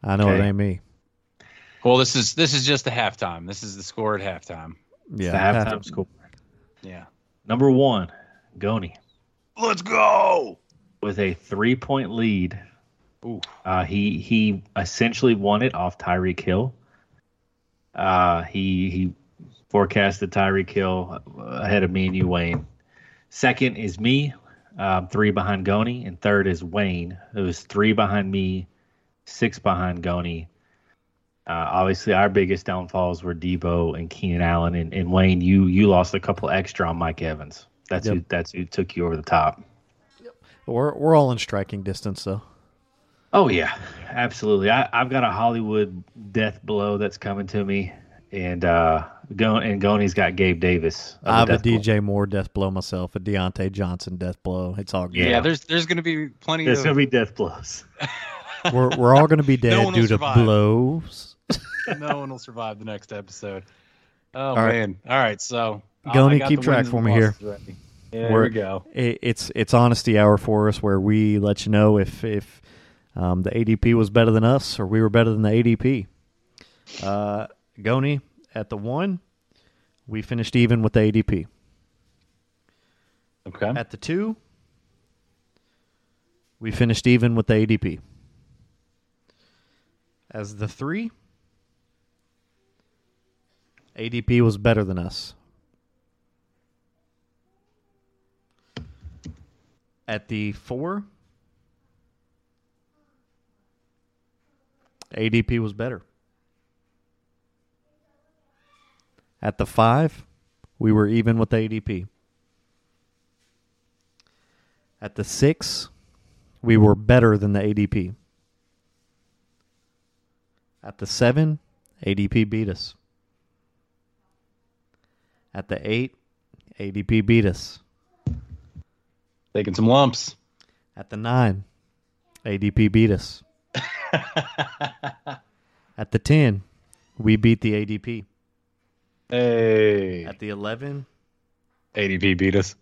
I know it ain't me. Well, this is this is just the halftime. This is the score at halftime. Yeah, the have halftime to- score. Yeah. Number one, Goni. Let's go. with a three point lead. Ooh. Uh, he he essentially won it off Tyreek Hill. Uh, he he forecasted Tyreek Hill ahead of me and you, Wayne. Second is me, um, three behind Goni, and third is Wayne, who is three behind me, six behind Goni. Uh, obviously, our biggest downfalls were Deebo and Keenan Allen, and, and Wayne, you you lost a couple extra on Mike Evans. That's who that's who took you over the top. Yep. We're we're all in striking distance though. Oh yeah, absolutely. I, I've got a Hollywood death blow that's coming to me, and uh, Go and Goni's got Gabe Davis. I have a death blow. DJ Moore death blow myself, a Diontae Johnson death blow. It's all good. Yeah, Yeah. there's there's going to be plenty There's of gonna be death blows. <laughs> we're we're all going to be dead one will due to blows. no one will survive the next episode. Oh All right. man! All right, so uh, Goni, keep track for me here. losses ready. Yeah, We're- we go. it, it's it's honesty hour for us where we let you know if if um, the ADP was better than us or we were better than the ADP. Uh, Goni at the one, we finished even with the ADP. Okay. At the two, we finished even with the ADP. As the three, ADP was better than us. At the four, ADP was better. At the five, we were even with ADP. At the six, we were better than the ADP. At the seven, ADP beat us. At the eight, ADP beat us. Taking some lumps. At the nine, ADP beat us. <laughs> At the 10, we beat the ADP. Hey, At the 11 ADP beat us.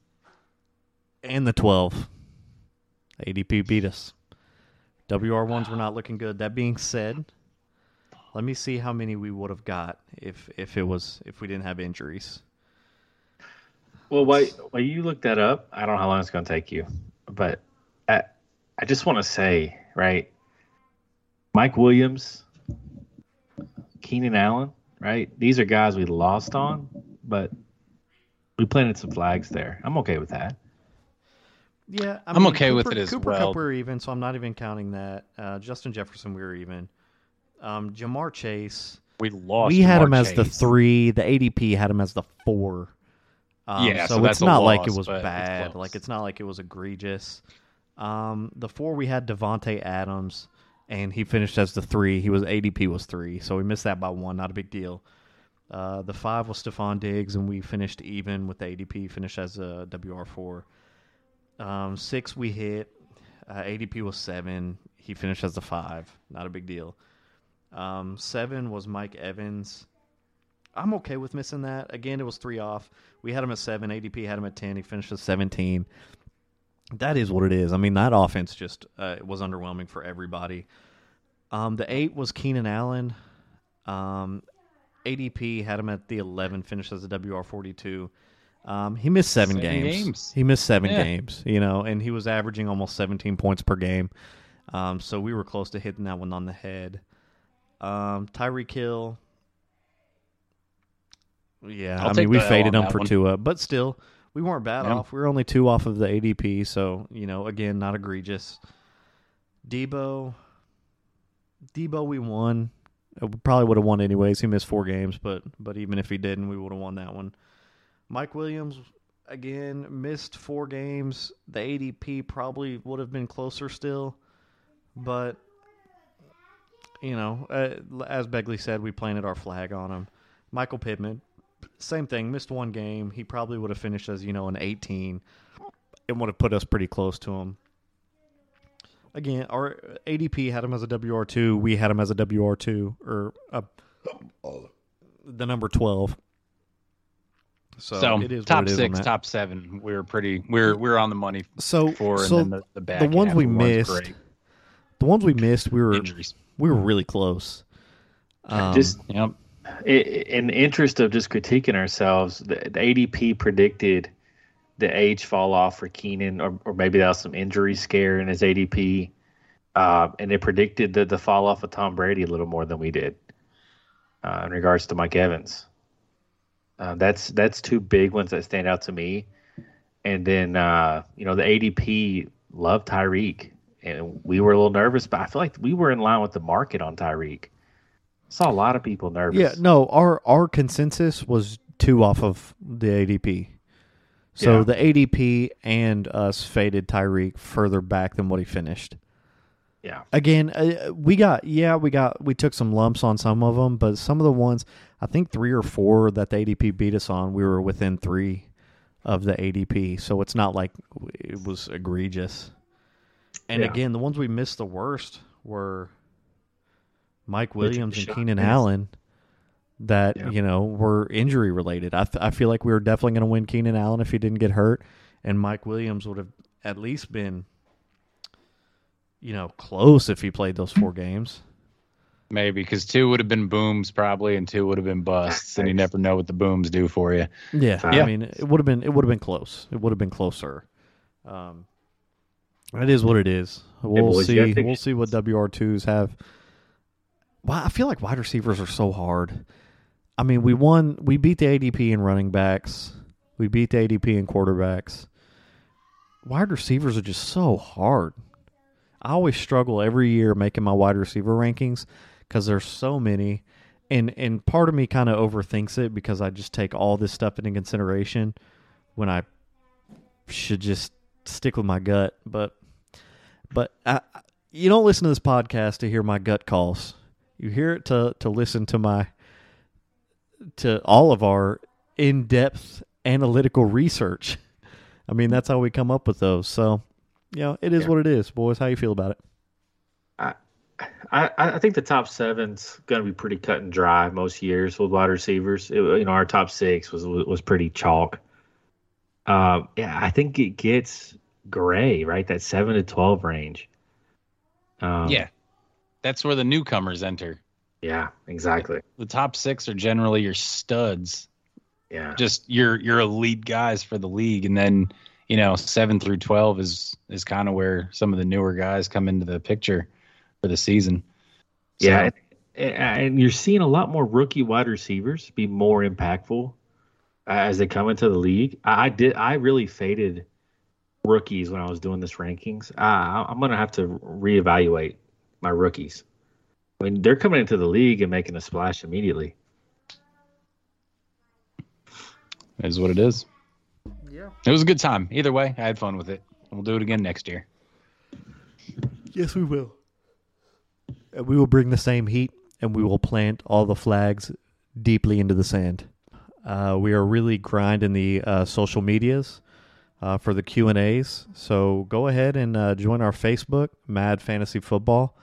and the 12, ADP beat us. WR1s were not looking good. That being said, let me see how many we would have got if if it was if we didn't have injuries. Well, while, while you look that up, I don't know how long it's going to take you, but I, I just want to say, right? Mike Williams, Keenan Allen, right? These are guys we lost on, but we planted some flags there. I'm okay with that. Yeah, I I'm okay with it as Cooper well. Cup we're even, so I'm not even counting that. Uh, Justin Jefferson, we were even. Um, Ja'Marr Chase, We lost. we had Ja'Marr him as the three. The ADP had him as the four. Um, Yeah, so, so that's it's a not like it was but it's bad. like it's not like it was egregious. Um, the four we had Davante Adams, and he finished as the three. He was ADP was three, so we missed that by one. Not a big deal. Uh, the five was Stefon Diggs, and we finished even with the ADP. Finished as a WR four. Um, six we hit. Uh, ADP was seven. He finished as a five. Not a big deal. Um, seven was Mike Evans. I'm okay with missing that. Again, it was three off. We had him at seven. ADP had him at ten. He finished at seventeen. That is what it is. I mean, that offense just uh, was underwhelming for everybody. Um, the eight was Keenan Allen. Um, ADP had him at the eleven. Finished as a WR forty two. Um, he missed seven, Seven games. games. He missed seven Yeah. games. You know, and he was averaging almost seventeen points per game. Um, so we were close to hitting that one on the head. Um, Tyreek Hill. Yeah, I'll I mean we L faded him for one. Tua, but still, we weren't bad Yeah. off. We were only two off of the ADP, so you know, again, not egregious. Deebo, Deebo, we won. Uh, We probably would have won anyways. He missed four games, but but even if he didn't, we would have won that one. Mike Williams again missed four games. The ADP probably would have been closer still, but you know, uh, as Begley said, we planted our flag on him. Michael Pittman, same thing, missed one game. He probably would have finished as you know an 18, and would have put us pretty close to him. Again, our ADP had him as a WR two. We had him as a WR two or a, the number twelve. So, So, it is top what it is on six, top seven. We were pretty. We're we're on the money So, for, so then the, the the ones we missed, great. the ones we missed, we were injuries. we were really close. Um, just Yep. In the interest of just critiquing ourselves, the, the ADP predicted the age fall off for Keenan, or, or maybe that was some injury scare in his ADP. Uh, and they predicted the, the fall off of Tom Brady a little more than we did uh, in regards to Mike Evans. Uh, that's that's two big ones that stand out to me. And then uh, you know the ADP loved Tyreek, and we were a little nervous, but I feel like we were in line with the market on Tyreek. Saw a lot of people nervous. Yeah, no, our our consensus was two off of the ADP. So Yeah. the ADP and us faded Tyreek further back than what he finished. yeah. Again, uh, we got yeah, we got we took some lumps on some of them, but some of the ones I think three or four that the ADP beat us on, we were within three of the ADP. So it's not like it was egregious. And Yeah. again, the ones we missed the worst were Mike Williams and Keenan. Allen that Yeah. you know were injury related. I th- I feel like we were definitely going to win Keenan Allen if he didn't get hurt, and Mike Williams would have at least been, you know, close if he played those four games. Maybe because two would have been booms probably, and two would have been busts, and you never know what the booms do for you. Yeah, Yeah. I mean, it would have been it would have been close. It would have been closer. Um, it is what it is. We'll boys, see. We'll see what WR twos have. Wow, I feel like wide receivers are so hard. I mean, we won. We beat the ADP in running backs. We beat the ADP in quarterbacks. Wide receivers are just so hard. I always struggle every year making my wide receiver rankings because there's so many, and and part of me kind of overthinks it because I just take all this stuff into consideration when I should just stick with my gut. But but I- you don't listen to this podcast to hear my gut calls. You hear it to to listen to my to all of our in depth analytical research. I mean, that's how we come up with those. So, you know, it is Yeah. what it is, boys. How you feel about it? I, I I think the top seven's going to be pretty cut and dry most years with wide receivers. It, you know, our top six was was pretty chalk. Uh, yeah, I think it gets gray, right? That seven to twelve range. Um, yeah, that's where the newcomers enter. yeah, exactly. The top six are generally your studs, Yeah, just your your elite guys for the league, and then you know seven through twelve is is kind of where some of the newer guys come into the picture for the season. So, yeah, and, you're seeing a lot more rookie wide receivers be more impactful as they come into the league. I, I did. I really faded rookies when I was doing this rankings. Uh, I'm gonna have to reevaluate my rookies I mean, they're coming into the league and making a splash immediately. It is what it is. Yeah. It was a good time. Either way, I had fun with it. We'll do it again next year. Yes, we will. And we will bring the same heat, and we will plant all the flags deeply into the sand. Uh, we are really grinding the uh, social medias uh, for the Q and A's. So go ahead and uh, join our Facebook, Mad Fantasy Football.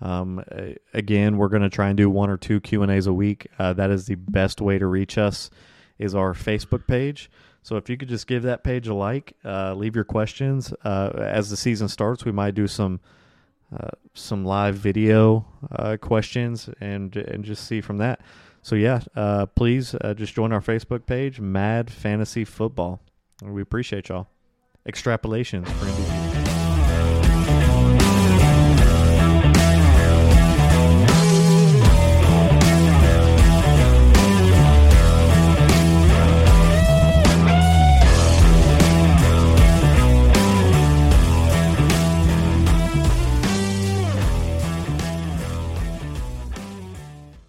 Um, again, we're going to try and do one or two Q and A's a week. Uh, that is the best way to reach us. Is our Facebook page. So if you could just give that page a like, uh, leave your questions. Uh, as the season starts, we might do some uh, some live video uh, questions and and just see from that. So yeah, uh, please just join our Facebook page, Mad Fantasy Football. We appreciate y'all. Extrapolations for.